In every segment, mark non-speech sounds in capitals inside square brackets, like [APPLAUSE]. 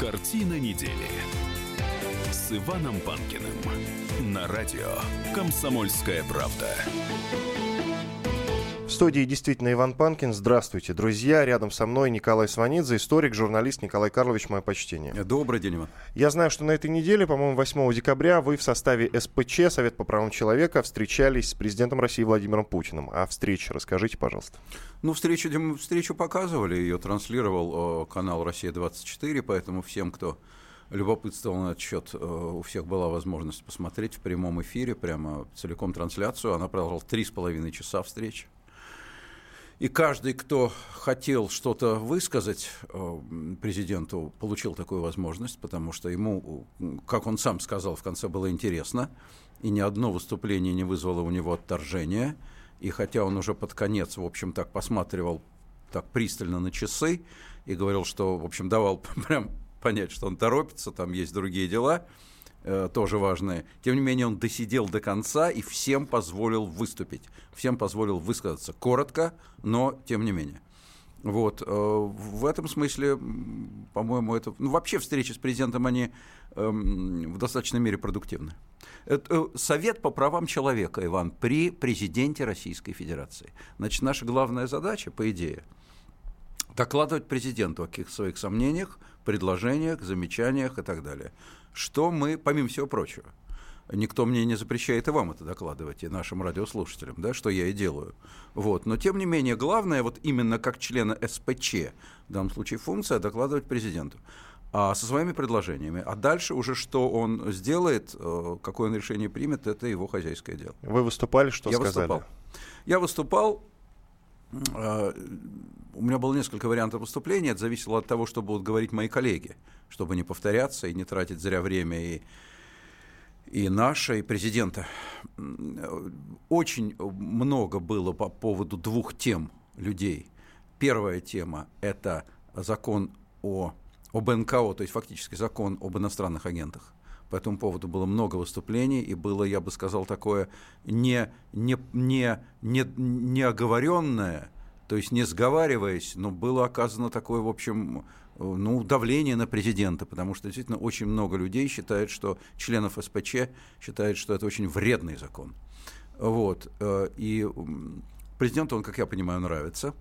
Картина недели с Иваном Панкиным на радио «Комсомольская правда». В студии действительно Иван Панкин. Здравствуйте, друзья. Рядом со мной Николай Сванидзе, историк, журналист Николай Карлович. Мое почтение. Добрый день, Иван. Я знаю, что на этой неделе, по-моему, 8 декабря, вы в составе СПЧ, Совет по правам человека, встречались с президентом России Владимиром Путиным. О встрече расскажите, пожалуйста. Ну, встречу, встречу показывали, ее транслировал э, канал «Россия-24», поэтому всем, кто любопытствовал на этот счет, э, у всех была возможность посмотреть в прямом эфире, прямо целиком трансляцию. Она продолжала три с половиной часа встречи. И каждый, кто хотел что-то высказать э, президенту, получил такую возможность, потому что ему, как он сам сказал, в конце было интересно, и ни одно выступление не вызвало у него отторжения. И хотя он уже под конец, в общем, так посматривал так пристально на часы и говорил, что, в общем, давал [LAUGHS] прям понять, что он торопится, там есть другие дела, Э, тоже важное. Тем не менее, он досидел до конца и всем позволил выступить, всем позволил высказаться коротко, но тем не менее. Вот. Э, в этом смысле, по-моему, это... Ну, вообще встречи с президентом, они эм, в достаточной мере продуктивны. Это э, Совет по правам человека, Иван, при президенте Российской Федерации. Значит, наша главная задача, по идее, докладывать президенту о каких-то своих сомнениях, предложениях, замечаниях и так далее что мы, помимо всего прочего, никто мне не запрещает и вам это докладывать, и нашим радиослушателям, да, что я и делаю. Вот. Но, тем не менее, главное, вот именно как члена СПЧ, в данном случае функция, докладывать президенту а, со своими предложениями. А дальше уже что он сделает, э, какое он решение примет, это его хозяйское дело. Вы выступали, что я сказали? Выступал. Я выступал, у меня было несколько вариантов выступления, это зависело от того, что будут говорить мои коллеги, чтобы не повторяться и не тратить зря время и, и наше, и президента. Очень много было по поводу двух тем людей. Первая тема – это закон о, об НКО, то есть фактически закон об иностранных агентах. По этому поводу было много выступлений, и было, я бы сказал, такое не, не, не, не, не оговоренное, то есть не сговариваясь, но было оказано такое, в общем, ну, давление на президента, потому что действительно очень много людей считают, что членов СПЧ считают, что это очень вредный закон. Вот. Э, и президенту он, как я понимаю, нравится.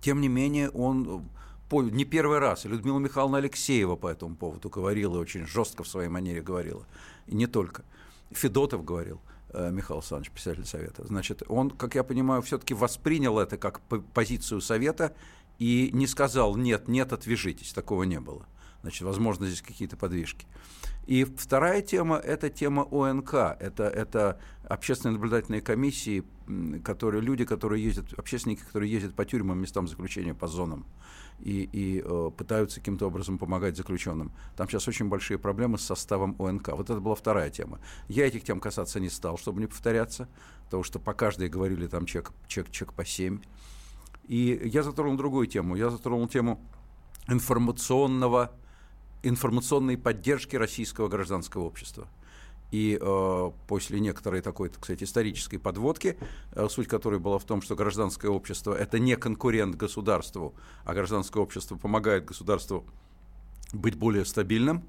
Тем не менее, он не первый раз, Людмила Михайловна Алексеева по этому поводу говорила, очень жестко в своей манере говорила. И не только. Федотов говорил – Э, Михаил Александрович, председатель Совета. Значит, он, как я понимаю, все-таки воспринял это как позицию Совета и не сказал «нет, нет, отвяжитесь». Такого не было. Значит, возможно, здесь какие-то подвижки. И вторая тема – это тема ОНК. Это, это общественные наблюдательные комиссии, которые, люди, которые ездят, общественники, которые ездят по тюрьмам, местам заключения, по зонам и, и э, пытаются каким-то образом помогать заключенным. Там сейчас очень большие проблемы с составом ОНК. Вот это была вторая тема. Я этих тем касаться не стал, чтобы не повторяться, потому что по каждой говорили там чек, чек, чек по 7. И я затронул другую тему. Я затронул тему информационного, информационной поддержки российского гражданского общества. И э, после некоторой такой, так сказать, исторической подводки, э, суть которой была в том, что гражданское общество – это не конкурент государству, а гражданское общество помогает государству быть более стабильным,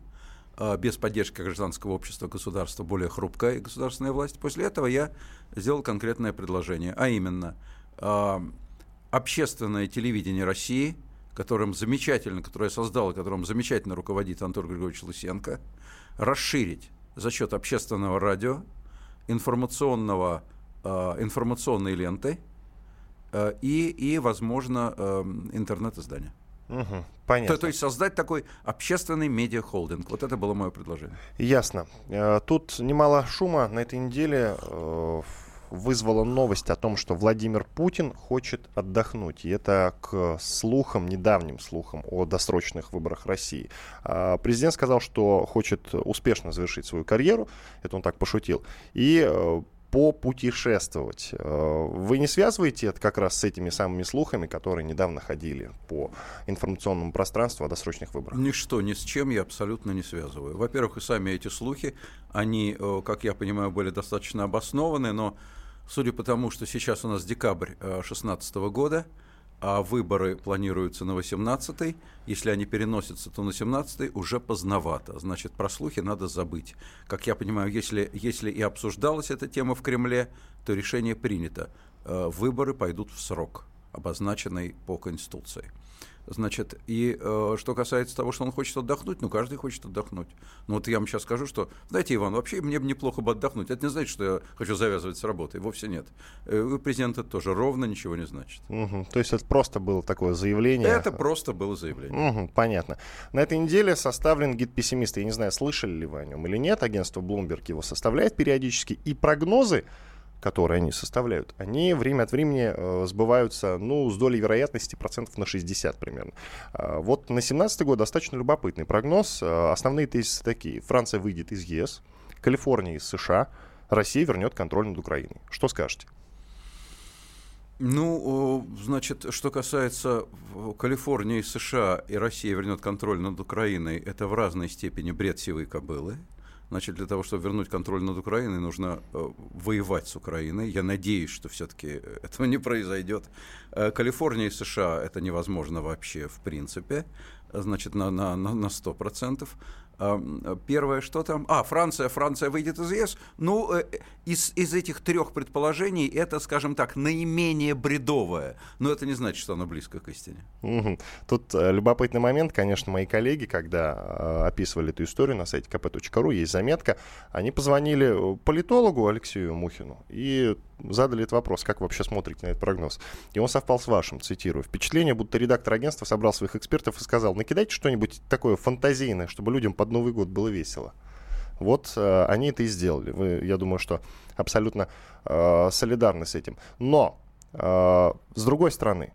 э, без поддержки гражданского общества государство более хрупкая и государственная власть. После этого я сделал конкретное предложение, а именно э, общественное телевидение России, которым замечательно, которое я создал, которым замечательно руководит Антон Григорьевич Лысенко, расширить за счет общественного радио, информационного, э, информационной ленты э, и, и, возможно, э, интернет-издания. Угу, понятно. То, то есть создать такой общественный медиахолдинг. Вот это было мое предложение. Ясно. Тут немало шума на этой неделе. Вызвала новость о том, что Владимир Путин хочет отдохнуть. И это к слухам, недавним слухам о досрочных выборах России. А, президент сказал, что хочет успешно завершить свою карьеру. Это он так пошутил. И э, попутешествовать. Э, вы не связываете это как раз с этими самыми слухами, которые недавно ходили по информационному пространству о досрочных выборах? Ничто, ни с чем я абсолютно не связываю. Во-первых, и сами эти слухи, они, э, как я понимаю, были достаточно обоснованы, но судя по тому, что сейчас у нас декабрь 2016 года, а выборы планируются на 18-й. Если они переносятся, то на 17-й уже поздновато. Значит, про слухи надо забыть. Как я понимаю, если, если и обсуждалась эта тема в Кремле, то решение принято. Э, выборы пойдут в срок, обозначенный по Конституции. Значит, и э, что касается того, что он хочет отдохнуть, ну, каждый хочет отдохнуть. Ну, вот я вам сейчас скажу, что, знаете, Иван, вообще мне бы неплохо бы отдохнуть. Это не значит, что я хочу завязывать с работой. Вовсе нет. Э, у президента тоже ровно ничего не значит. Угу. То есть это просто было такое заявление? Это просто было заявление. Угу, понятно. На этой неделе составлен гид пессимиста. Я не знаю, слышали ли вы о нем или нет. Агентство Bloomberg его составляет периодически. И прогнозы которые они составляют, они время от времени э, сбываются, ну, с долей вероятности процентов на 60 примерно. Э, вот на 17 год достаточно любопытный прогноз. Э, основные тезисы такие. Франция выйдет из ЕС, Калифорния из США, Россия вернет контроль над Украиной. Что скажете? Ну, значит, что касается Калифорнии, США и России вернет контроль над Украиной, это в разной степени бред сивой кобылы. Значит, для того, чтобы вернуть контроль над Украиной, нужно э, воевать с Украиной. Я надеюсь, что все-таки этого не произойдет. Э, Калифорния и США это невозможно вообще в принципе, значит, на, на, на 100%. Первое, что там? А, Франция, Франция выйдет из ЕС. Ну, э, из, из этих трех предположений это, скажем так, наименее бредовое. Но это не значит, что оно близко к истине. Тут э, любопытный момент, конечно, мои коллеги, когда э, описывали эту историю на сайте kp.ru, есть заметка, они позвонили политологу Алексею Мухину и задали этот вопрос, как вы вообще смотрите на этот прогноз. И он совпал с вашим, цитирую. Впечатление, будто редактор агентства собрал своих экспертов и сказал, накидайте что-нибудь такое фантазийное, чтобы людям под Новый год было весело. Вот э, они это и сделали. Вы, я думаю, что абсолютно э, солидарны с этим. Но, э, с другой стороны,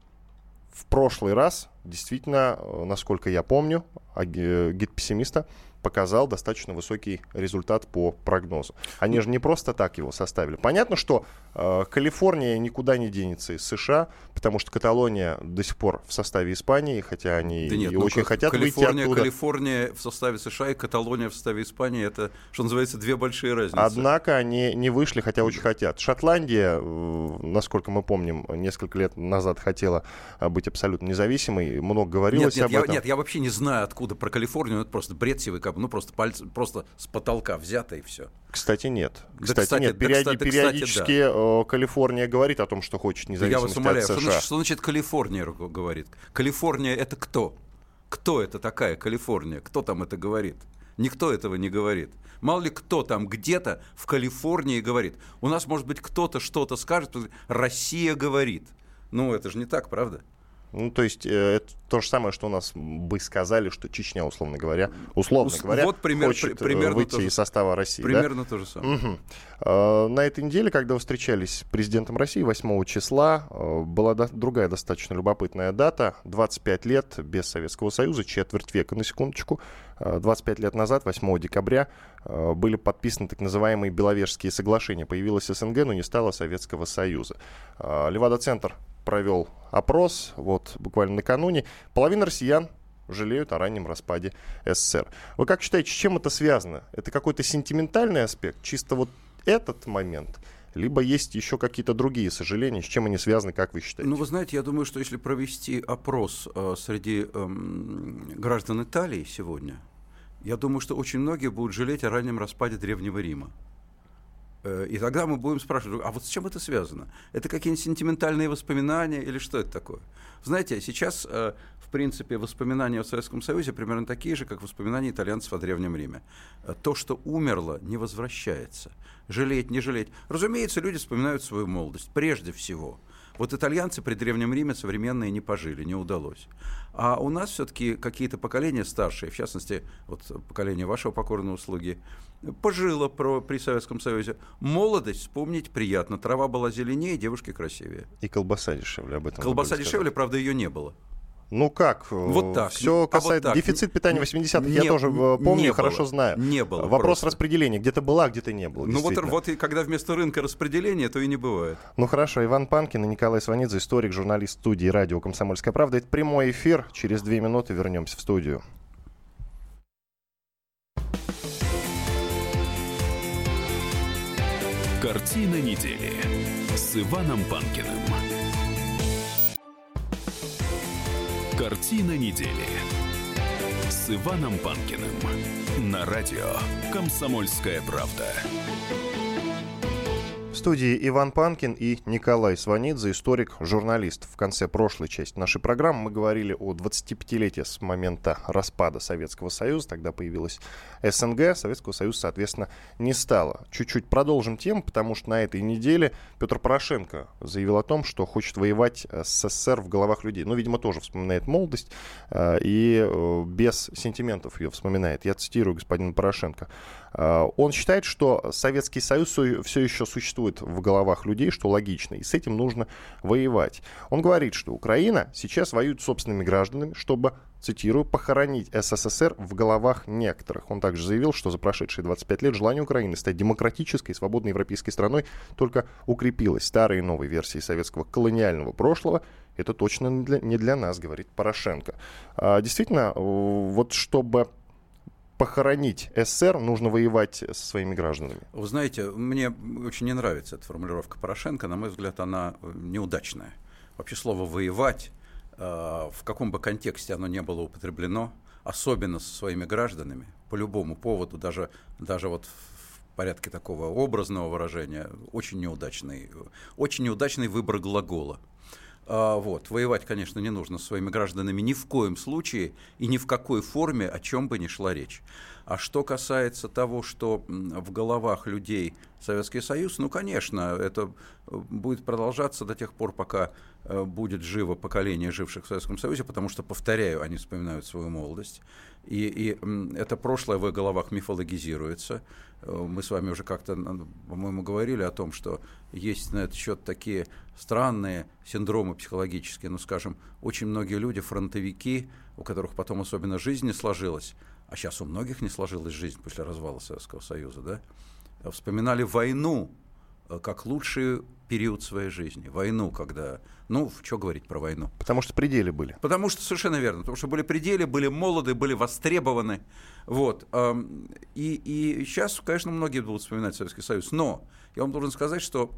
в прошлый раз, действительно, э, насколько я помню, гид пессимиста показал достаточно высокий результат по прогнозу. Они же не просто так его составили. Понятно, что э, Калифорния никуда не денется из США, потому что Каталония до сих пор в составе Испании, хотя они да нет, и ну, очень хотят Калифорния, выйти оттуда. Калифорния в составе США и Каталония в составе Испании, это, что называется, две большие разницы. Однако они не вышли, хотя очень хотят. Шотландия, э, насколько мы помним, несколько лет назад хотела э, быть абсолютно независимой, много говорилось нет, нет, об я, этом. Нет, я вообще не знаю, откуда про Калифорнию, это просто бред сивый ну просто пальцы, просто с потолка взято и все. Кстати, нет. Да, кстати, кстати, нет. Периоди, да, кстати, периодически да. Калифорния говорит о том, что хочет независимости Я вас умоляю, от США. Что значит, что значит Калифорния говорит? Калифорния это кто? Кто это такая Калифорния? Кто там это говорит? Никто этого не говорит. Мало ли кто там где-то в Калифорнии говорит. У нас, может быть, кто-то что-то скажет, Россия говорит. Ну, это же не так, правда? Ну, то есть э, это то же самое, что у нас бы сказали, что Чечня, условно говоря, условно Ус- говоря, вот пример, хочет при, примерно выйти же, из состава России. Примерно да? то же самое. Угу. Э, на этой неделе, когда вы встречались с президентом России 8 числа, э, была до- другая достаточно любопытная дата. 25 лет без Советского Союза, четверть века, на секундочку. 25 лет назад, 8 декабря, были подписаны так называемые Беловежские соглашения. Появилась СНГ, но не стало Советского Союза. Левада-центр провел опрос, вот буквально накануне. Половина россиян жалеют о раннем распаде СССР. Вы как считаете, с чем это связано? Это какой-то сентиментальный аспект, чисто вот этот момент? Либо есть еще какие-то другие сожаления, с чем они связаны, как вы считаете? Ну, вы знаете, я думаю, что если провести опрос э, среди э, граждан Италии сегодня, я думаю, что очень многие будут жалеть о раннем распаде Древнего Рима. Э, и тогда мы будем спрашивать, а вот с чем это связано? Это какие-нибудь сентиментальные воспоминания или что это такое? Знаете, сейчас, э, в принципе, воспоминания о Советском Союзе примерно такие же, как воспоминания итальянцев о Древнем Риме. Э, то, что умерло, не возвращается. Жалеть, не жалеть. Разумеется, люди вспоминают свою молодость, прежде всего – вот итальянцы при Древнем Риме современные не пожили, не удалось. А у нас все-таки какие-то поколения старшие, в частности, вот поколение вашего покорного слуги, пожило про, при Советском Союзе. Молодость вспомнить приятно. Трава была зеленее, девушки красивее. И колбаса дешевле об этом. Колбаса дешевле, правда, ее не было. Ну как? Вот так. Все касается... А вот так. Дефицит питания 80-х я тоже э, помню и хорошо знаю. Не было. Вопрос просто. распределения. Где-то была, а где-то не было. Ну вот, вот и когда вместо рынка распределения, то и не бывает. Ну хорошо. Иван Панкин и Николай Сванидзе, историк, журналист студии радио «Комсомольская правда». Это прямой эфир. Через две минуты вернемся в студию. Картина недели с Иваном Панкиным. Картина недели. С Иваном Панкиным. На радио «Комсомольская правда» студии Иван Панкин и Николай Сванидзе, историк, журналист. В конце прошлой части нашей программы мы говорили о 25-летии с момента распада Советского Союза. Тогда появилась СНГ, Советского Союза, соответственно, не стало. Чуть-чуть продолжим тему, потому что на этой неделе Петр Порошенко заявил о том, что хочет воевать с СССР в головах людей. Ну, видимо, тоже вспоминает молодость э, и э, без сентиментов ее вспоминает. Я цитирую господина Порошенко. Э, он считает, что Советский Союз все еще существует в головах людей, что логично, и с этим нужно воевать. Он говорит, что Украина сейчас воюет с собственными гражданами, чтобы цитирую, «похоронить СССР в головах некоторых». Он также заявил, что за прошедшие 25 лет желание Украины стать демократической свободной европейской страной только укрепилось. Старые и новые версии советского колониального прошлого это точно не для, не для нас, говорит Порошенко. А, действительно, вот чтобы похоронить СССР, нужно воевать со своими гражданами. Вы знаете, мне очень не нравится эта формулировка Порошенко. На мой взгляд, она э, неудачная. Вообще слово «воевать», э, в каком бы контексте оно не было употреблено, особенно со своими гражданами, по любому поводу, даже, даже вот в порядке такого образного выражения, очень неудачный, очень неудачный выбор глагола. А, вот. Воевать, конечно, не нужно с своими гражданами ни в коем случае и ни в какой форме, о чем бы ни шла речь. А что касается того, что в головах людей Советский Союз, ну, конечно, это э, будет продолжаться до тех пор, пока э, будет живо поколение живших в Советском Союзе, потому что, повторяю, они вспоминают свою молодость. И, и это прошлое в их головах мифологизируется. Э, мы с вами уже как-то, по-моему, говорили о том, что есть на этот счет такие странные синдромы психологические. Ну, скажем, очень многие люди, фронтовики, у которых потом особенно жизнь не сложилась, а сейчас у многих не сложилась жизнь после развала Советского Союза, да, вспоминали войну э, как лучший период своей жизни. Войну, когда... Ну, что говорить про войну? Потому что пределы были. Потому что, совершенно верно. Потому что были пределы, были молоды, были востребованы. Вот. И, и сейчас, конечно, многие будут вспоминать Советский Союз. Но я вам должен сказать, что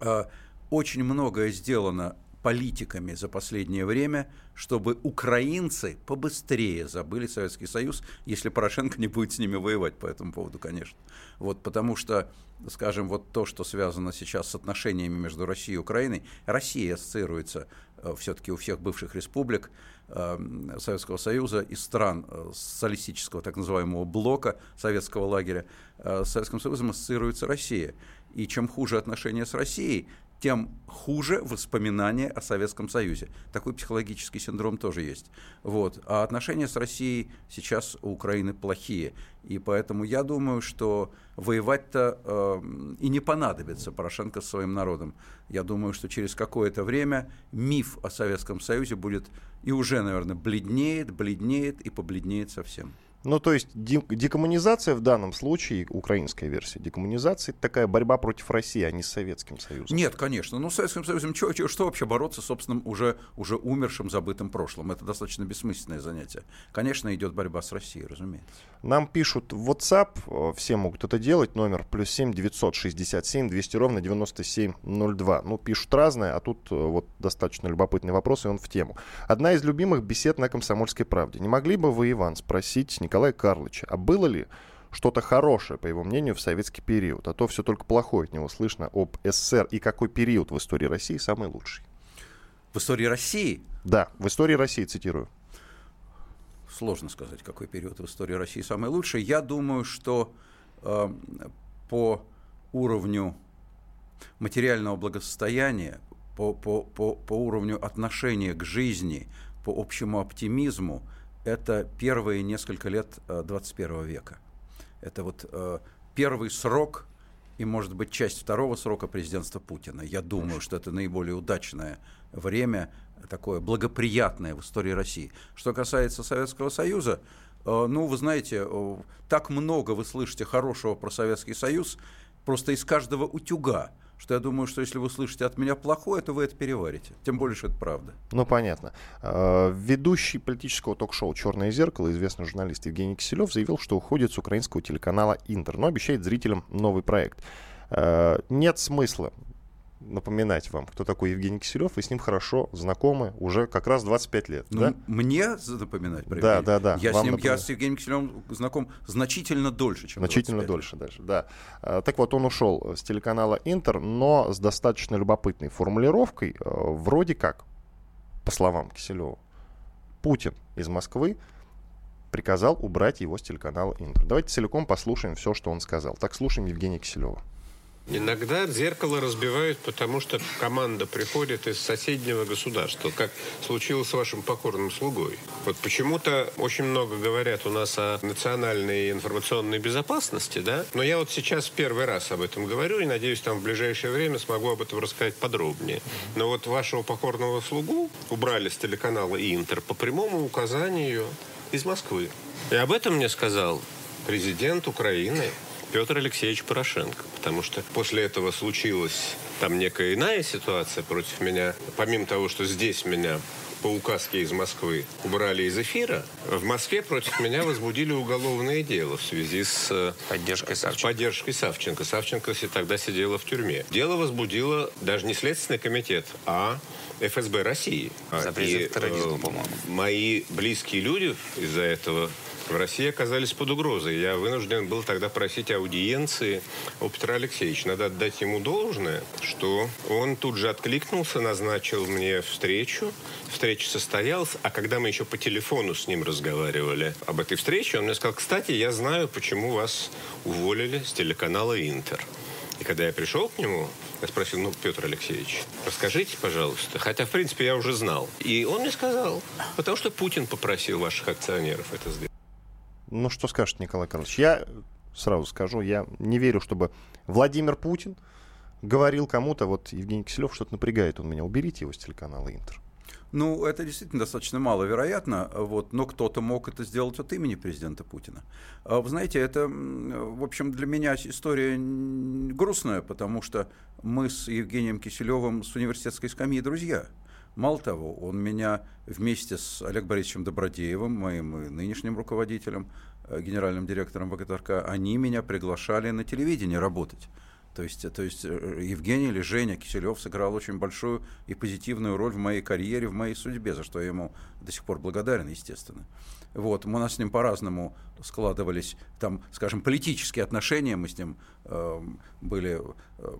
э, очень многое сделано политиками за последнее время, чтобы украинцы побыстрее забыли Советский Союз, если Порошенко не будет с ними воевать по этому поводу, конечно. Вот потому что, скажем, вот то, что связано сейчас с отношениями между Россией и Украиной, Россия ассоциируется э, все-таки у всех бывших республик э, Советского Союза и стран э, социалистического так называемого блока советского лагеря, с Советским Союзом ассоциируется Россия. И чем хуже отношения с Россией, тем хуже воспоминания о Советском Союзе. Такой психологический синдром тоже есть. Вот. А отношения с Россией сейчас у Украины плохие. И поэтому я думаю, что воевать-то э, и не понадобится Порошенко с своим народом. Я думаю, что через какое-то время миф о Советском Союзе будет и уже, наверное, бледнеет, бледнеет и побледнеет совсем. Ну, то есть декоммунизация в данном случае, украинская версия декоммунизации, это такая борьба против России, а не с Советским Союзом. Нет, конечно. Ну, с Советским Союзом что, что, что вообще бороться с собственным уже, уже умершим, забытым прошлым? Это достаточно бессмысленное занятие. Конечно, идет борьба с Россией, разумеется. Нам пишут в WhatsApp, э, все могут это делать, номер плюс 7 967 200 ровно 9702. Ну, пишут разное, а тут э, вот достаточно любопытный вопрос, и он в тему. Одна из любимых бесед на «Комсомольской правде». Не могли бы вы, Иван, спросить Николая Карловича, а было ли что-то хорошее, по его мнению, в советский период? А то все только плохое от него слышно об СССР. И какой период в истории России самый лучший? В истории России? Да, в истории России, цитирую сложно сказать, какой период в истории России самый лучший. Я думаю, что э, по уровню материального благосостояния, по, по, по, по уровню отношения к жизни, по общему оптимизму, это первые несколько лет 21 э, века. Это вот э, первый срок и, может быть, часть второго срока президентства Путина. Я думаю, что это наиболее удачное время такое благоприятное в истории России. Что касается Советского Союза, э, ну, вы знаете, так много вы слышите хорошего про Советский Союз, просто из каждого утюга, что я думаю, что если вы слышите от меня плохое, то вы это переварите. Тем более, что это правда. Ну, понятно. Э, ведущий политического ток-шоу «Черное зеркало», известный журналист Евгений Киселев, заявил, что уходит с украинского телеканала «Интер», но обещает зрителям новый проект. Нет смысла напоминать вам, кто такой Евгений Киселев, вы с ним хорошо знакомы уже как раз 25 лет, ну, да? Мне напоминать? Про да, да, да. Я с, ним, я с Евгением Киселевым знаком значительно дольше, чем Значительно дольше даже, да. А, так вот, он ушел с телеканала Интер, но с достаточно любопытной формулировкой, э, вроде как, по словам Киселева, Путин из Москвы приказал убрать его с телеканала Интер. Давайте целиком послушаем все, что он сказал. Так, слушаем Евгения Киселева. Иногда зеркало разбивают, потому что команда приходит из соседнего государства, как случилось с вашим покорным слугой. Вот почему-то очень много говорят у нас о национальной информационной безопасности, да? Но я вот сейчас первый раз об этом говорю и надеюсь, там в ближайшее время смогу об этом рассказать подробнее. Но вот вашего покорного слугу убрали с телеканала Интер по прямому указанию из Москвы. И об этом мне сказал президент Украины Петр Алексеевич Порошенко. Потому что после этого случилась там некая иная ситуация против меня. Помимо того, что здесь меня по указке из Москвы убрали из эфира, в Москве против меня возбудили уголовное дело в связи с э, поддержкой Савченко. Поддержкой Савченко. Савченко тогда сидела в тюрьме. Дело возбудило даже не Следственный комитет, а ФСБ России. За призыв к терроризму, э, по-моему. Мои близкие люди из-за этого в России оказались под угрозой. Я вынужден был тогда просить аудиенции у Петра Алексеевича. Надо отдать ему должное, что он тут же откликнулся, назначил мне встречу. Встреча состоялась, а когда мы еще по телефону с ним разговаривали об этой встрече, он мне сказал, кстати, я знаю, почему вас уволили с телеканала «Интер». И когда я пришел к нему, я спросил, ну, Петр Алексеевич, расскажите, пожалуйста. Хотя, в принципе, я уже знал. И он мне сказал, потому что Путин попросил ваших акционеров это сделать. Ну, что скажет Николай Карлович? Я сразу скажу, я не верю, чтобы Владимир Путин говорил кому-то, вот Евгений Киселев что-то напрягает он меня, уберите его с телеканала Интер. Ну, это действительно достаточно маловероятно, вот, но кто-то мог это сделать от имени президента Путина. А вы знаете, это, в общем, для меня история грустная, потому что мы с Евгением Киселевым с университетской скамьи друзья. Мало того, он меня вместе с Олегом Борисовичем Добродеевым, моим нынешним руководителем, э, генеральным директором ВГТРК, они меня приглашали на телевидение работать. То есть, то есть э, Евгений или Женя Киселев сыграл очень большую и позитивную роль в моей карьере, в моей судьбе, за что я ему до сих пор благодарен, естественно. Вот, у нас с ним по-разному складывались, там, скажем, политические отношения, мы с ним э, были э,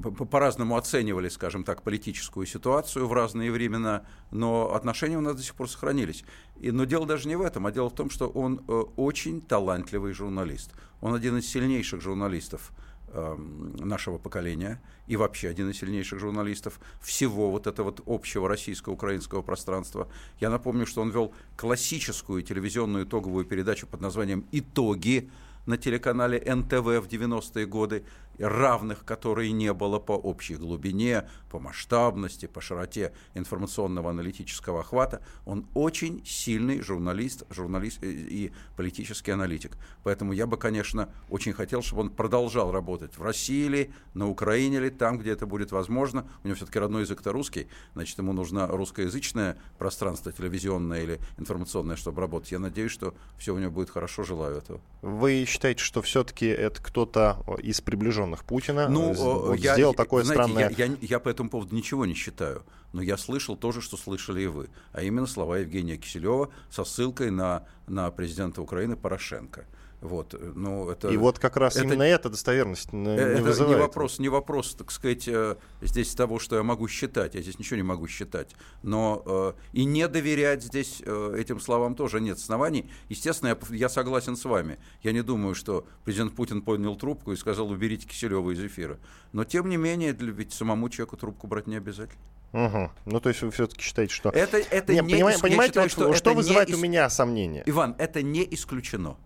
по-разному оценивали, скажем так, политическую ситуацию в разные времена, но отношения у нас до сих пор сохранились. И, но дело даже не в этом, а дело в том, что он э, очень талантливый журналист. Он один из сильнейших журналистов э, нашего поколения и вообще один из сильнейших журналистов всего вот этого вот общего российско-украинского пространства. Я напомню, что он вел классическую телевизионную итоговую передачу под названием «Итоги», на телеканале НТВ в 90-е годы, равных которой не было по общей глубине, по масштабности, по широте информационного аналитического охвата. Он очень сильный журналист, журналист и политический аналитик. Поэтому я бы, конечно, очень хотел, чтобы он продолжал работать в России или на Украине или там, где это будет возможно. У него все-таки родной язык это русский, значит, ему нужно русскоязычное пространство телевизионное или информационное, чтобы работать. Я надеюсь, что все у него будет хорошо, желаю этого. Вы считаете, что все-таки это кто-то из приближенных Путина ну, вот я, сделал такое знаете, странное... Я, я, я по этому поводу ничего не считаю, но я слышал то же, что слышали и вы, а именно слова Евгения Киселева со ссылкой на, на президента Украины Порошенко. Вот, ну, это, и вот как раз это, именно эта достоверность не это вызывает. Не вопрос, не вопрос, так сказать, э, здесь того, что я могу считать. Я здесь ничего не могу считать. Но э, и не доверять здесь э, этим словам тоже нет оснований. Естественно, я, я согласен с вами. Я не думаю, что президент Путин поднял трубку и сказал, уберите Киселева из эфира. Но, тем не менее, для, ведь самому человеку трубку брать не обязательно. Угу. Ну, то есть вы все-таки считаете, что... Это, это не, не, понимаете, понимаете считаю, что, что вызывает не... у меня сомнения? Иван, это не исключено.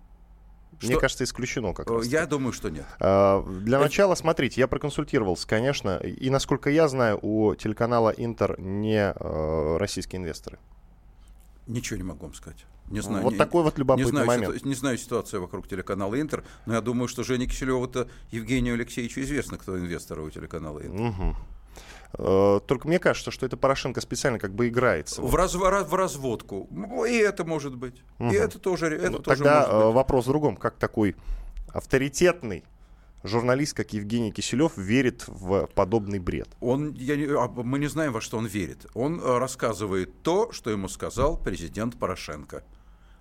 Мне что? кажется, исключено как раз. Я думаю, что нет. А, для начала, смотрите, я проконсультировался, конечно, и, насколько я знаю, у телеканала Интер не э, российские инвесторы. Ничего не могу вам сказать. Не знаю, вот не, такой вот любопытный не знаю, момент. Ситу, не знаю ситуацию вокруг телеканала Интер, но я думаю, что Жене Киселеву-то Евгению Алексеевичу известно, кто инвесторы у телеканала Интер. Угу. Э, только мне кажется, что это Порошенко специально как бы играется. В, раз, в разводку. И это может быть. Угу. И это тоже, это ну, тоже Тогда может быть. вопрос в другом. Как такой авторитетный журналист, как Евгений Киселев, верит в подобный бред? Он, я, а, мы не знаем, во что он верит. Он э, рассказывает то, что ему сказал президент Порошенко.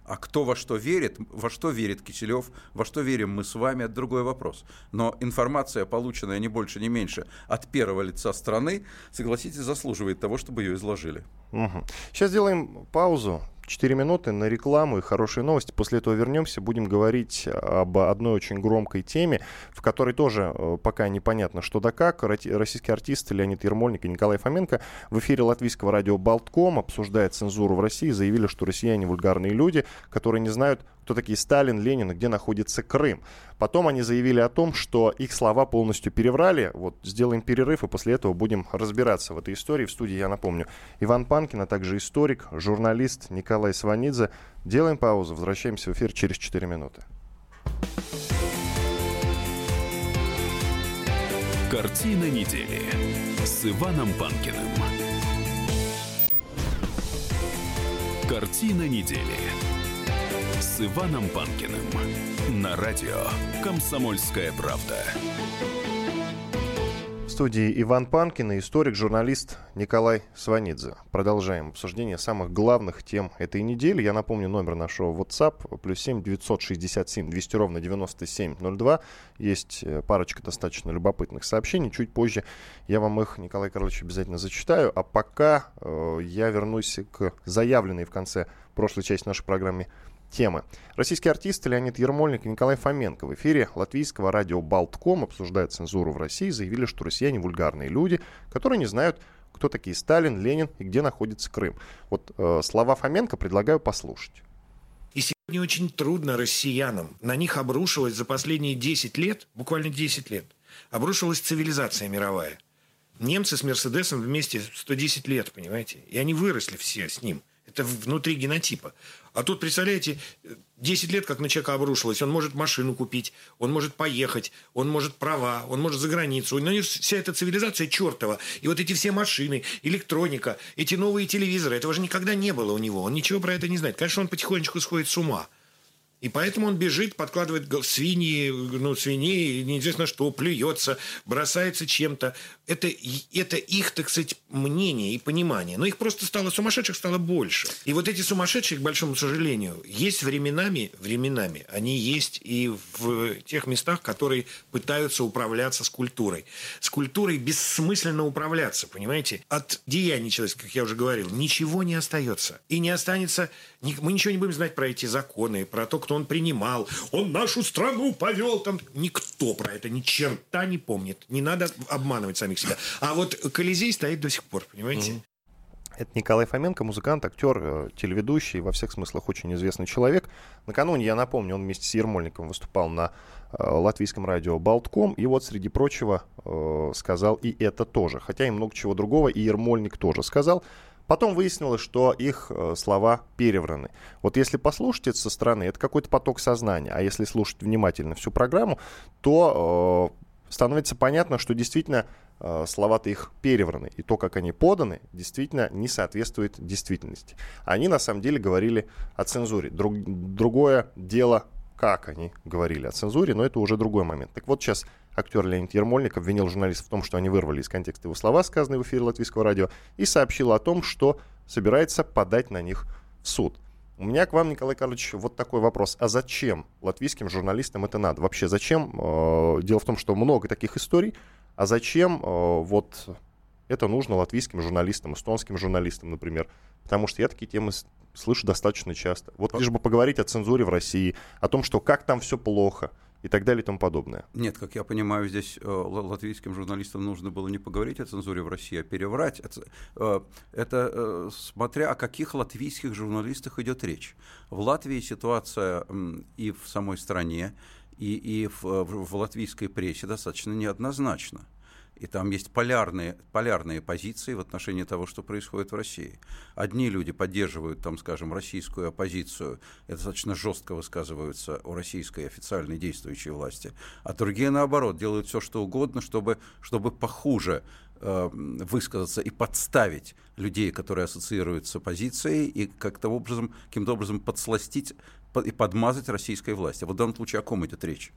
А кто во что верит, во что верит Киселев, во что верим мы с вами, это другой вопрос. Но информация, полученная не больше, не меньше от первого лица страны, согласитесь, заслуживает того, чтобы ее изложили. Угу. Сейчас сделаем паузу. 4 минуты на рекламу и хорошие новости. После этого вернемся, будем говорить об одной очень громкой теме, в которой тоже э, пока непонятно что да как. Российские артисты Леонид Ермольник и Николай Фоменко в эфире латвийского радио «Болтком», обсуждая цензуру в России, заявили, что россияне вульгарные люди, которые не знают, кто такие Сталин, Ленин где находится Крым. Потом они заявили о том, что их слова полностью переврали. Вот сделаем перерыв и после этого будем разбираться в этой истории. В студии, я напомню, Иван Панкин, а также историк, журналист Николай Сванидзе. Делаем паузу, возвращаемся в эфир через 4 минуты. Картина недели с Иваном Панкиным. Картина недели с Иваном Панкиным на радио «Комсомольская правда». В студии Иван Панкин и историк, журналист Николай Сванидзе. Продолжаем обсуждение самых главных тем этой недели. Я напомню номер нашего WhatsApp плюс 7 967 200 ровно 9702. Есть э, парочка достаточно любопытных сообщений. Чуть позже я вам их, Николай Карлович, обязательно зачитаю. А пока э, я вернусь к заявленной в конце прошлой части нашей программы темы. Российские артисты Леонид Ермольник и Николай Фоменко в эфире латвийского радио «Балтком», обсуждая цензуру в России, заявили, что россияне вульгарные люди, которые не знают, кто такие Сталин, Ленин и где находится Крым. Вот э, слова Фоменко предлагаю послушать. И сегодня очень трудно россиянам. На них обрушилась за последние 10 лет, буквально 10 лет, обрушилась цивилизация мировая. Немцы с Мерседесом вместе 110 лет, понимаете? И они выросли все с ним – это внутри генотипа. А тут, представляете, 10 лет как на человека обрушилось. Он может машину купить, он может поехать, он может права, он может за границу. У него вся эта цивилизация чертова. И вот эти все машины, электроника, эти новые телевизоры, этого же никогда не было у него. Он ничего про это не знает. Конечно, он потихонечку сходит с ума. И поэтому он бежит, подкладывает свиньи, ну, свиней, неизвестно что, плюется, бросается чем-то. Это, это их, так сказать, мнение и понимание. Но их просто стало, сумасшедших стало больше. И вот эти сумасшедшие, к большому сожалению, есть временами, временами, они есть и в тех местах, которые пытаются управляться с культурой. С культурой бессмысленно управляться, понимаете? От деяний человека, как я уже говорил, ничего не остается. И не останется... Мы ничего не будем знать про эти законы, про то, кто он принимал. Он нашу страну повел там. Никто про это ни черта не помнит. Не надо обманывать самих себя. А вот Колизей стоит до сих пор, понимаете? Это Николай Фоменко, музыкант, актер, э, телеведущий, во всех смыслах очень известный человек. Накануне, я напомню, он вместе с Ермольником выступал на э, латвийском радио «Болтком», и вот, среди прочего, э, сказал и это тоже. Хотя и много чего другого, и Ермольник тоже сказал. Потом выяснилось, что их э, слова перевраны. Вот если послушать это со стороны, это какой-то поток сознания. А если слушать внимательно всю программу, то э, становится понятно, что действительно э, слова-то их перевраны. И то, как они поданы, действительно не соответствует действительности. Они на самом деле говорили о цензуре. Друг, другое дело, как они говорили о цензуре, но это уже другой момент. Так вот сейчас актер Леонид Ермольник обвинил журналистов в том, что они вырвали из контекста его слова, сказанные в эфире латвийского радио, и сообщил о том, что собирается подать на них в суд. У меня к вам, Николай Карлович, вот такой вопрос. А зачем латвийским журналистам это надо? Вообще зачем? Э, дело в том, что много таких историй. А зачем э, вот это нужно латвийским журналистам, эстонским журналистам, например? Потому что я такие темы слышу достаточно часто. Вот лишь бы поговорить о цензуре в России, о том, что как там все плохо – и так далее и тому подобное. Нет, как я понимаю, здесь э, латвийским журналистам нужно было не поговорить о цензуре в России, а переврать. Это, э, это э, смотря о каких латвийских журналистах идет речь. В Латвии ситуация э, и в самой стране, и, и в, в, в латвийской прессе достаточно неоднозначна. И там есть полярные, полярные позиции в отношении того, что происходит в России. Одни люди поддерживают, там, скажем, российскую оппозицию, и достаточно жестко высказываются о российской официальной действующей власти, а другие, наоборот, делают все, что угодно, чтобы, чтобы похуже э, высказаться и подставить людей, которые ассоциируются с оппозицией, и как-то образом, каким-то образом подсластить и подмазать российской власти. Вот в данном случае о ком идет речь?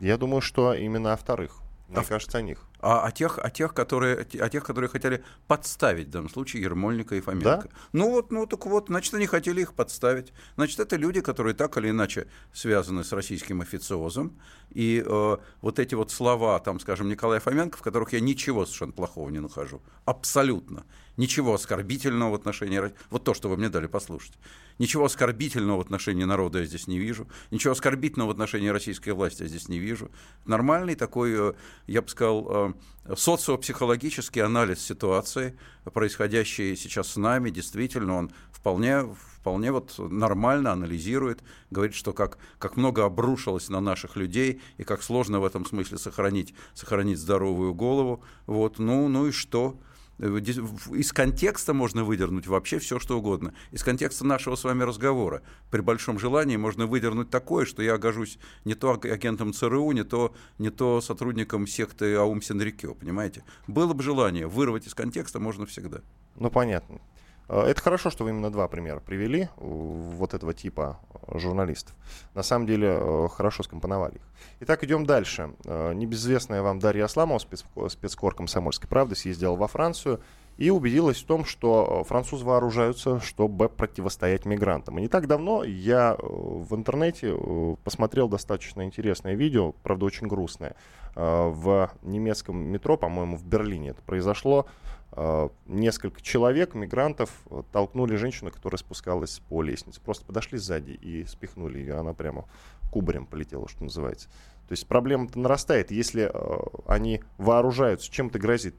Я думаю, что именно о вторых. Мне А- кажется, о них. А о тех, о тех, которые, о тех, которые хотели подставить в данном случае Ермольника и Фоменко. Ну вот, ну так вот, значит, они хотели их подставить. Значит, это люди, которые так или иначе связаны с российским официозом. И э, вот эти вот слова, там, скажем, Николая Фоменко, в которых я ничего совершенно плохого не нахожу. Абсолютно. Ничего оскорбительного в отношении... Вот то, что вы мне дали послушать. Ничего оскорбительного в отношении народа я здесь не вижу. Ничего оскорбительного в отношении российской власти я здесь не вижу. Нормальный такой, э, я бы сказал, э, социопсихологический анализ ситуации, происходящей сейчас с нами. Действительно, он вполне, вполне вот нормально анализирует, говорит, что как, как много обрушилось на наших людей и как сложно в этом смысле сохранить, сохранить здоровую голову. Вот, ну, ну и что? Из контекста можно выдернуть вообще все, что угодно. Из контекста нашего с вами разговора. При большом желании можно выдернуть такое, что я окажусь не то аг- агентом ЦРУ, не то, не то сотрудником секты Аум Синрикё, понимаете? Было бы желание, вырвать из контекста можно всегда. Ну, понятно. Э, Это хорошо, что вы именно два примера привели вот этого типа э, журналистов. На самом деле э, хорошо скомпоновали их. Итак, идем дальше. Небезызвестная вам Дарья Асламова, спецко- спецкор комсомольской правды, съездила во Францию и убедилась в том, что французы вооружаются, чтобы противостоять мигрантам. И не так давно я в интернете посмотрел достаточно интересное видео, правда очень грустное. В немецком метро, по-моему, в Берлине это произошло. Э, Несколько человек, мигрантов, э, толкнули женщину, которая спускалась по лестнице. Просто подошли сзади и спихнули ее. Она прямо кубарем полетела, что называется. То есть проблема-то нарастает. Если э, они вооружаются, чем это грозит,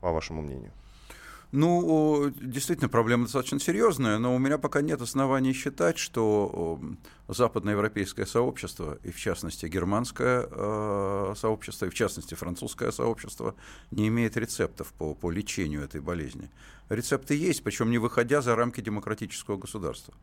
по вашему мнению? Ну, действительно, проблема достаточно серьезная, но у меня пока нет оснований считать, что западноевропейское сообщество, и в частности германское э, сообщество, и в частности французское сообщество, не имеет рецептов по, по лечению этой болезни. Рецепты есть, причем не выходя за рамки демократического государства.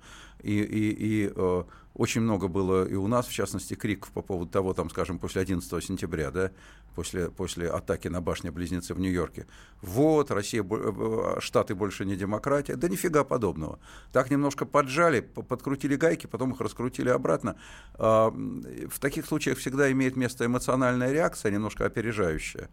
И, и, и э, очень много было и у нас, в частности, криков по поводу того, там, скажем, после 11 сентября, да, после, после атаки на башни-близнецы в Нью-Йорке. Вот, Россия, э, Штаты больше не демократия. Да нифига подобного. Так немножко поджали, подкрутили гайки, потом их раскрутили обратно. А, В таких случаях всегда имеет место эмоциональная реакция, немножко опережающая.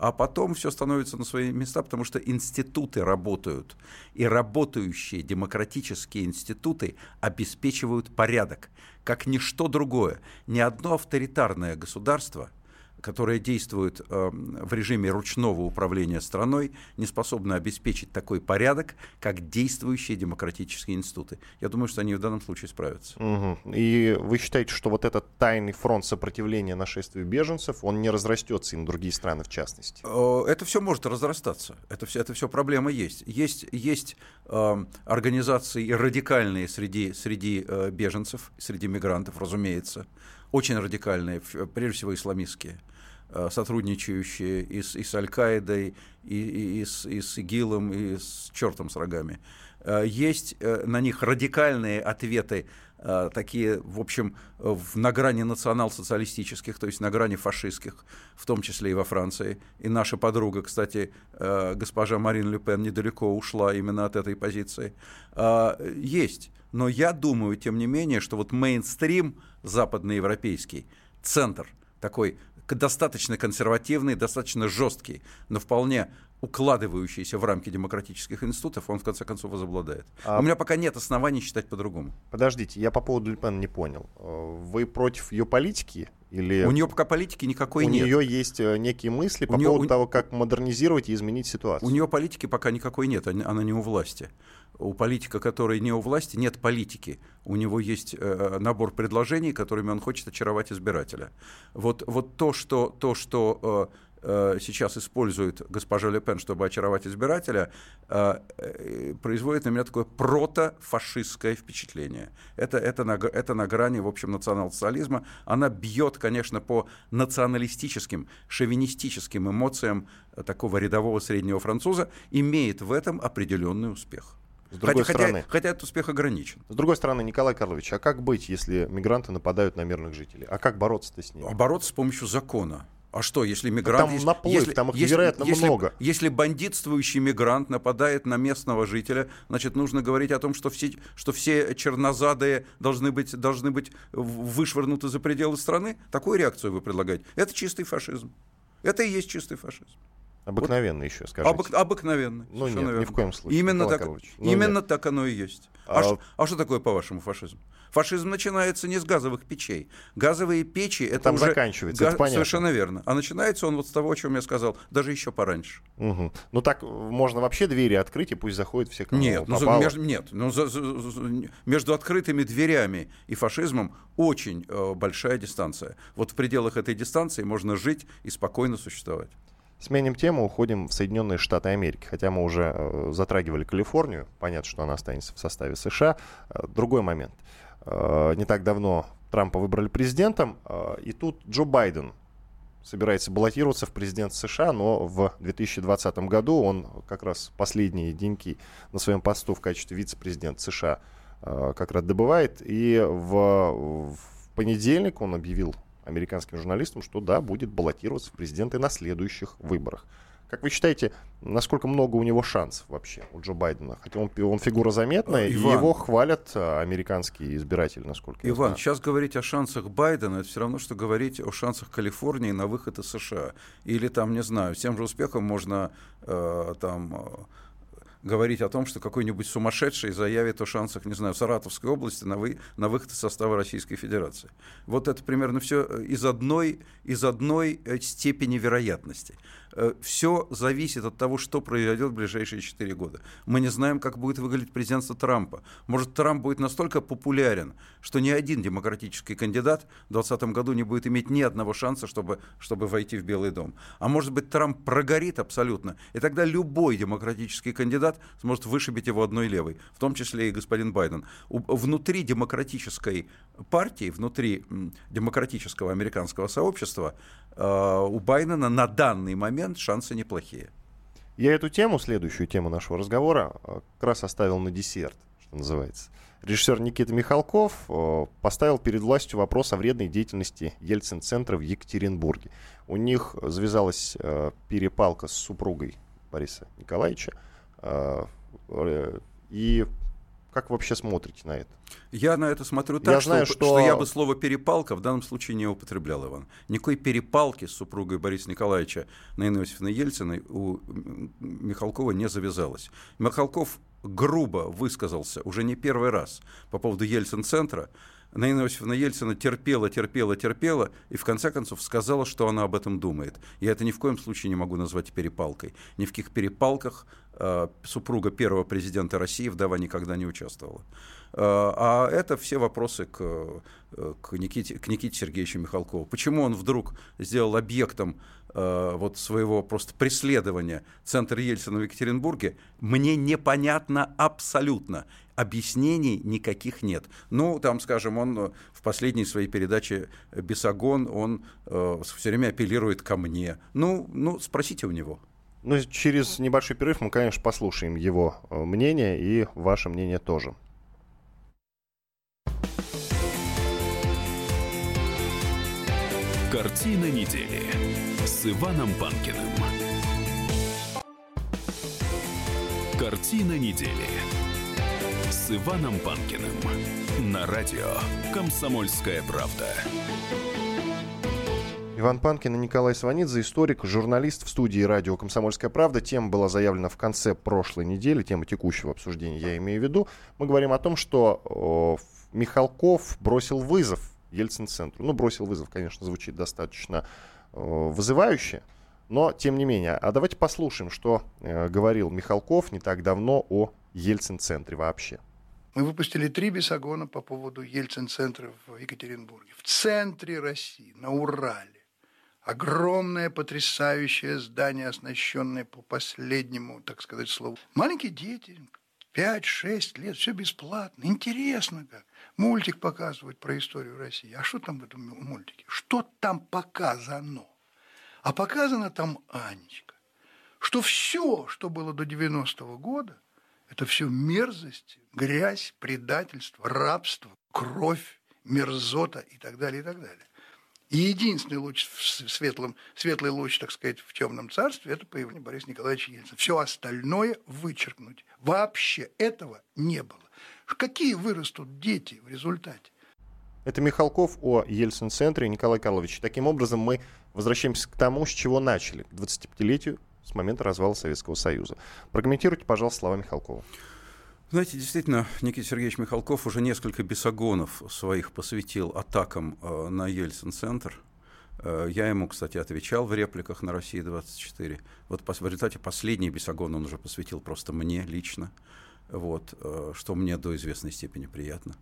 А потом все становится на свои места, потому что институты работают. И работающие демократические институты обеспечивают порядок, как ничто другое. Ни одно авторитарное государство – которое действует э, в режиме ручного управления страной, не способно обеспечить такой порядок, как действующие демократические институты. Я думаю, что они в данном случае справятся. Мгм. И вы считаете, что вот этот тайный фронт сопротивления нашествию беженцев, он не разрастется и на другие страны в частности? Э, Это все может разрастаться. Это все, это все проблема есть. Есть, есть э, организации радикальные среди, среди э, беженцев, среди мигрантов, разумеется. Очень радикальные, прежде всего исламистские, э, сотрудничающие и с, и с Аль-Каидой, и, и, и с, и с ИГИЛом, и с чертом с рогами. Э, Есть э, на них радикальные ответы, такие, в общем, в, на грани национал-социалистических, то есть на грани фашистских, в том числе и во Франции. И наша подруга, кстати, госпожа Марин Ле Пен, недалеко ушла именно от этой позиции. Есть. Но я думаю, тем не менее, что вот мейнстрим западноевропейский, центр такой достаточно консервативный, достаточно жесткий, но вполне укладывающийся в рамки демократических институтов, он в конце концов возобладает. А- У меня пока нет оснований считать по-другому. Подождите, я по поводу Ле Пен не понял. Э, Вы против ее политики? Или У нее пока политики никакой у нет. нее есть э, некие мысли по У неё- поводу у- того, как модернизировать и изменить ситуацию? У нее политики пока никакой нет, она не у власти. У политика, который не у власти, нет политики. У него есть э, набор предложений, которыми он хочет очаровать избирателя. Вот, вот то, что, то, что э, э, сейчас использует госпожа Ле Пен, чтобы очаровать избирателя, э, э, производит на меня такое протофашистское впечатление. Это, это, на, это на грани, в общем, национал-социализма. Она бьет, конечно, по националистическим, шовинистическим эмоциям э, такого рядового среднего француза, имеет в этом определенный успех. С другой хотя, стороны, хотя, хотя этот успех ограничен. с другой стороны, Николай Карлович, а как быть, если мигранты нападают на мирных жителей? А как бороться-то с ними? А бороться с помощью закона. А что, если мигрант... Там если, наплыв, если, там их если, невероятно если, много. Если бандитствующий мигрант нападает на местного жителя, значит, нужно говорить о том, что все, что все чернозадые должны быть, должны быть вышвырнуты за пределы страны? Такую реакцию вы предлагаете? Это чистый фашизм. Это и есть чистый фашизм. Обыкновенный вот, еще, скажите. Обык, обыкновенный. Ну нет, верно. ни в коем случае. Именно, так, ну, именно нет. так оно и есть. А, а, ш, а что такое, по-вашему, фашизм? Фашизм начинается не с газовых печей. Газовые печи это Там уже заканчивается, га... это понятно. Совершенно верно. А начинается он вот с того, о чем я сказал, даже еще пораньше. Угу. Ну так можно вообще двери открыть и пусть заходят все, кому нет, попало. Ну, между, нет, ну, за, за, за, между открытыми дверями и фашизмом очень э, большая дистанция. Вот в пределах этой дистанции можно жить и спокойно существовать. Сменим тему, уходим в Соединенные Штаты Америки. Хотя мы уже э, затрагивали Калифорнию, понятно, что она останется в составе США. Э, другой момент. Э, не так давно Трампа выбрали президентом, и тут Джо Байден собирается баллотироваться в президент США, но в 2020 году он как раз последние деньги на своем посту в качестве вице-президента США как раз добывает. И в, в понедельник он объявил американским журналистам, что да, будет баллотироваться в президенты на следующих выборах. Как вы считаете, насколько много у него шансов вообще, у Джо Байдена? Хотя он, он фигура заметная, Иван, и его хвалят а, американские избиратели, насколько Иван, я знаю. сейчас говорить о шансах Байдена, это все равно, что говорить о шансах Калифорнии на выход из США. Или там, не знаю, тем же успехом можно э, там... Э, говорить о том, что какой-нибудь сумасшедший заявит о шансах, не знаю, Саратовской области на, вы, на выход из состава Российской Федерации. Вот это примерно все из одной, из одной э, степени вероятности. Э, все зависит от того, что произойдет в ближайшие 4 года. Мы не знаем, как будет выглядеть президентство Трампа. Может, Трамп будет настолько популярен, что ни один демократический кандидат в 2020 году не будет иметь ни одного шанса, чтобы, чтобы войти в Белый дом. А может быть, Трамп прогорит абсолютно, и тогда любой демократический кандидат сможет вышибить его одной левой, в том числе и господин Байден. Внутри демократической партии, внутри демократического американского сообщества у Байдена на данный момент шансы неплохие. Я эту тему, следующую тему нашего разговора, э, как раз оставил на десерт, что называется. Режиссер Никита Михалков э, поставил перед властью вопрос о вредной деятельности Ельцин-центра в Екатеринбурге. У них завязалась перепалка с супругой Бориса Николаевича. И как вы вообще смотрите на это? Я на это смотрю так, я что, знаю, что... что я бы слово «перепалка» в данном случае не употреблял, Иван. Никакой перепалки с супругой Бориса Николаевича Наины Иосифовны Ельциной у Михалкова не завязалось. Михалков грубо высказался уже не первый раз по поводу Ельцин-центра. Наина Иосифовна Ельцина терпела, терпела, терпела, и в конце концов сказала, что она об этом думает. Я это ни в коем случае не могу назвать перепалкой. Ни в каких перепалках супруга первого президента России, вдова, никогда не участвовала. Э, а это все вопросы к, э, к, Никите, к Никите Сергеевичу Михалкову. Почему он вдруг сделал объектом э, вот своего просто преследования центр Ельцина в Екатеринбурге, мне непонятно абсолютно. Объяснений никаких нет. Ну, там, скажем, он в последней своей передаче «Бесогон», он э, все время апеллирует ко мне. Ну, ну, спросите у него. Ну, через небольшой перерыв мы, конечно, послушаем его мнение и ваше мнение тоже. Картина недели с Иваном Панкиным. Картина недели с Иваном Панкиным на радио «Комсомольская правда». Иван Панкин и Николай Сванидзе, историк, журналист в студии радио «Комсомольская правда». Тема была заявлена в конце прошлой недели, тема текущего обсуждения я имею в виду. Мы говорим о том, что Михалков бросил вызов Ельцин-центру. Ну, бросил вызов, конечно, звучит достаточно э, вызывающе, но тем не менее. А давайте послушаем, что э, говорил Михалков не так давно о Ельцин-центре вообще. Мы выпустили три бесогона по поводу Ельцин-центра в Екатеринбурге. В центре России, на Урале. Огромное, потрясающее здание, оснащенное по последнему, так сказать, слову. Маленькие дети, 5-6 лет, все бесплатно, интересно как. Мультик показывают про историю России. А что там в этом мультике? Что там показано? А показано там Анечка. Что все, что было до 90-го года, это все мерзость, грязь, предательство, рабство, кровь, мерзота и так далее, и так далее. И единственный луч в светлом, светлый луч, так сказать, в темном царстве – это появление Бориса Николаевича Ельцина. Все остальное вычеркнуть. Вообще этого не было. Какие вырастут дети в результате? Это Михалков о Ельцин-центре. Николай Карлович, таким образом мы возвращаемся к тому, с чего начали, к 25-летию с момента развала Советского Союза. Прокомментируйте, пожалуйста, слова Михалкова. Знаете, действительно, Никита Сергеевич Михалков уже несколько бесогонов своих посвятил атакам э, на Ельцин-центр. Э, я ему, кстати, отвечал в репликах на «Россия-24». Вот в результате последний бесогон он уже посвятил просто мне лично, вот, э, что мне до известной степени приятно.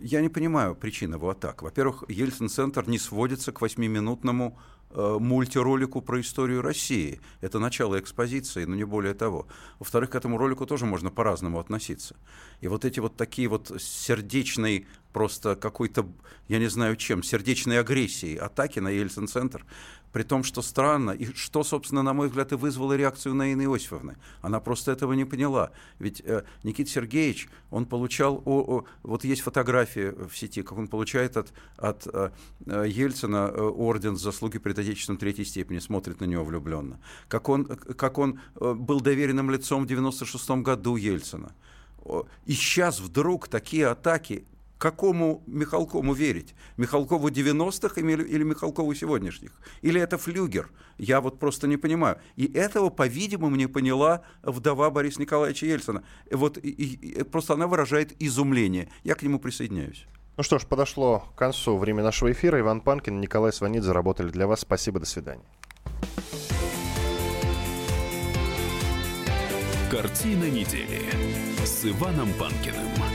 Я не понимаю причин его атак. Во-первых, Ельцин-центр не сводится к восьмиминутному мультиролику про историю России. Это начало экспозиции, но не более того. Во-вторых, к этому ролику тоже можно по-разному относиться. И вот эти вот такие вот сердечные, просто какой-то, я не знаю чем, сердечной агрессии, атаки на Ельцин-центр, при том, что странно, и что, собственно, на мой взгляд, и вызвало реакцию Наины Иосифовны. Она просто этого не поняла. Ведь э, Никита Сергеевич, он получал, о, о, вот есть фотографии в сети, как он получает от, от э, э Ельцина э, орден заслуги перед Отечеством третьей степени, смотрит на него влюбленно. Как он, как он э, был доверенным лицом в 96 году Ельцина. И сейчас вдруг такие атаки какому Михалкову верить? Михалкову 90-х или Михалкову сегодняшних? Или это флюгер? Я вот просто не понимаю. И этого, по-видимому, не поняла вдова Бориса Николаевича Ельцина. Вот и, и, просто она выражает изумление. Я к нему присоединяюсь. Ну что ж, подошло к концу время нашего эфира. Иван Панкин, Николай Сванидзе заработали для вас. Спасибо, до свидания. Картина недели с Иваном Панкиным.